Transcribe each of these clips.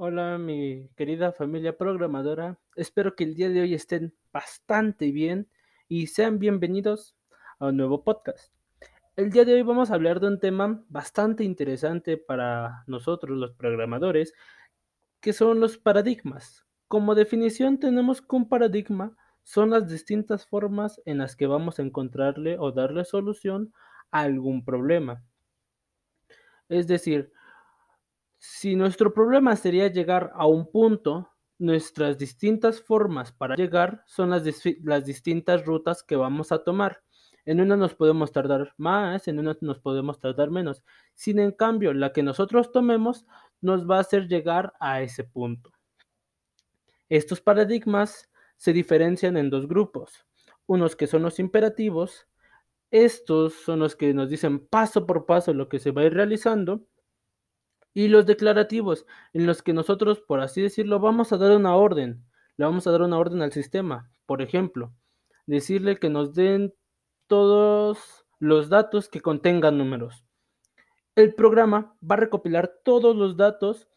Hola, mi querida familia programadora. Espero que el día de hoy estén bastante bien y sean bienvenidos a un nuevo podcast. El día de hoy vamos a hablar de un tema bastante interesante para nosotros los programadores, que son los paradigmas. Como definición tenemos que un paradigma son las distintas formas en las que vamos a encontrarle o darle solución a algún problema. Es decir, si nuestro problema sería llegar a un punto, nuestras distintas formas para llegar son las, distintas rutas que vamos a tomar. En una nos podemos tardar más, en una nos podemos tardar menos. Sin en cambio, la que nosotros tomemos nos va a hacer llegar a ese punto. Estos paradigmas se diferencian en dos grupos. Unos que son los imperativos. Estos son los que nos dicen paso por paso lo que se va a ir realizando y los declarativos, en los que nosotros, por así decirlo, vamos a dar una orden, le vamos a dar una orden al sistema. Por ejemplo, decirle que nos den todos los datos que contengan números. El programa va a recopilar todos los datos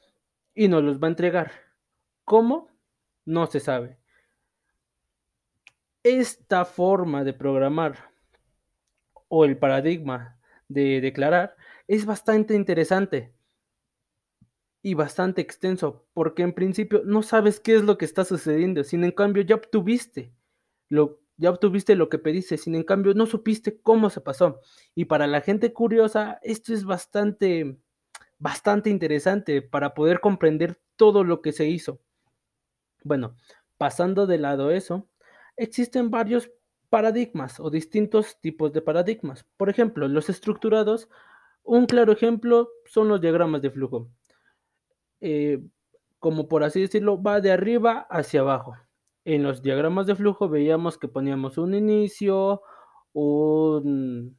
y nos los va a entregar. ¿Cómo? No se sabe. Esta forma de programar o el paradigma de declarar es bastante interesante y bastante extenso, porque en principio no sabes qué es lo que está sucediendo, sin en cambio ya obtuviste lo ya obtuviste lo que pediste, sin en cambio no supiste cómo se pasó. Y para la gente curiosa, esto es bastante bastante interesante para poder comprender todo lo que se hizo. Bueno, pasando de lado eso, existen varios paradigmas o distintos tipos de paradigmas. Por ejemplo, los estructurados, un claro ejemplo son los diagramas de flujo. Eh, como por así decirlo, va de arriba hacia abajo. En los diagramas de flujo veíamos que poníamos un inicio, un,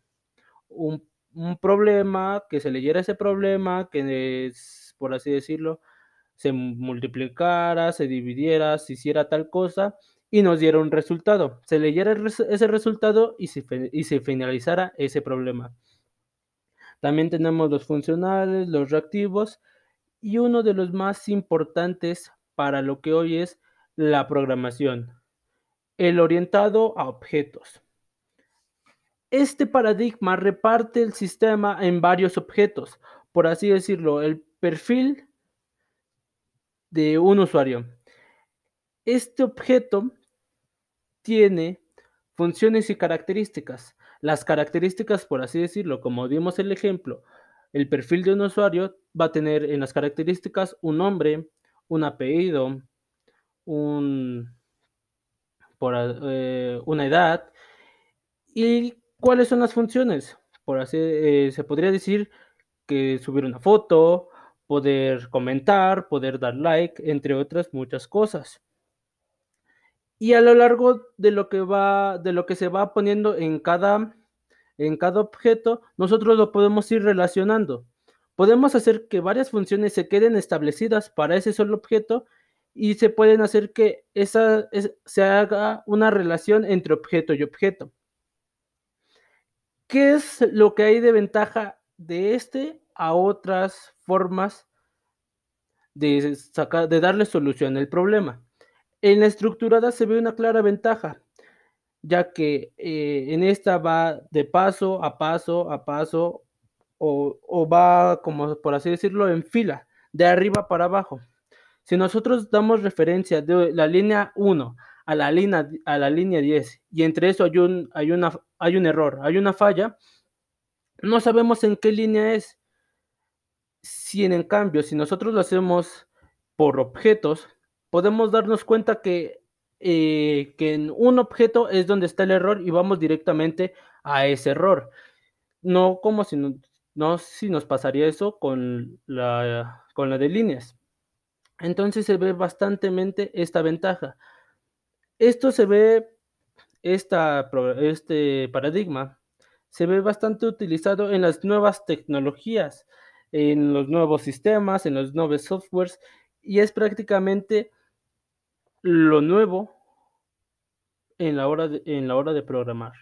un, problema, que se leyera ese problema, que es, por así decirlo, se multiplicara, se dividiera, se hiciera tal cosa y nos diera un resultado. Se leyera ese resultado y se, y se finalizara ese problema. También tenemos los funcionales, los reactivos y uno de los más importantes para lo que hoy es la programación, el orientado a objetos. Este paradigma reparte el sistema en varios objetos, por así decirlo, el perfil de un usuario. Este objeto tiene funciones y características. Las características, por así decirlo, como dimos el ejemplo, el perfil de un usuario va a tener en las características un nombre, un apellido, eh, una edad y cuáles son las funciones. Por así eh, se podría decir que subir una foto, poder comentar, poder dar like, entre otras muchas cosas. Y a lo largo de lo que va, de lo que se va poniendo en cada en cada objeto, nosotros lo podemos ir relacionando. Podemos hacer que varias funciones se queden establecidas para ese solo objeto y se pueden hacer que esa, se haga una relación entre objeto y objeto. ¿Qué es lo que hay de ventaja de este a otras formas de, de darle solución al problema? En la estructurada se ve una clara ventaja ya que eh, en esta va de paso a paso a paso o, va, como por así decirlo, en fila, de arriba para abajo. Si nosotros damos referencia de la línea 1 a la línea, a la línea 10 y entre eso hay un, hay, una, hay un error, hay una falla, no sabemos en qué línea es. Si en cambio, si nosotros lo hacemos por objetos, podemos darnos cuenta que eh, que en un objeto es donde está el error y vamos directamente a ese error. No como si, no, si nos pasaría eso con la, con la de líneas. Entonces se ve bastante esta ventaja. Esto se ve, esta, este paradigma, se ve bastante utilizado en las nuevas tecnologías, en los nuevos sistemas, en los nuevos softwares, y es prácticamente lo nuevo en la hora de, en la hora de programar.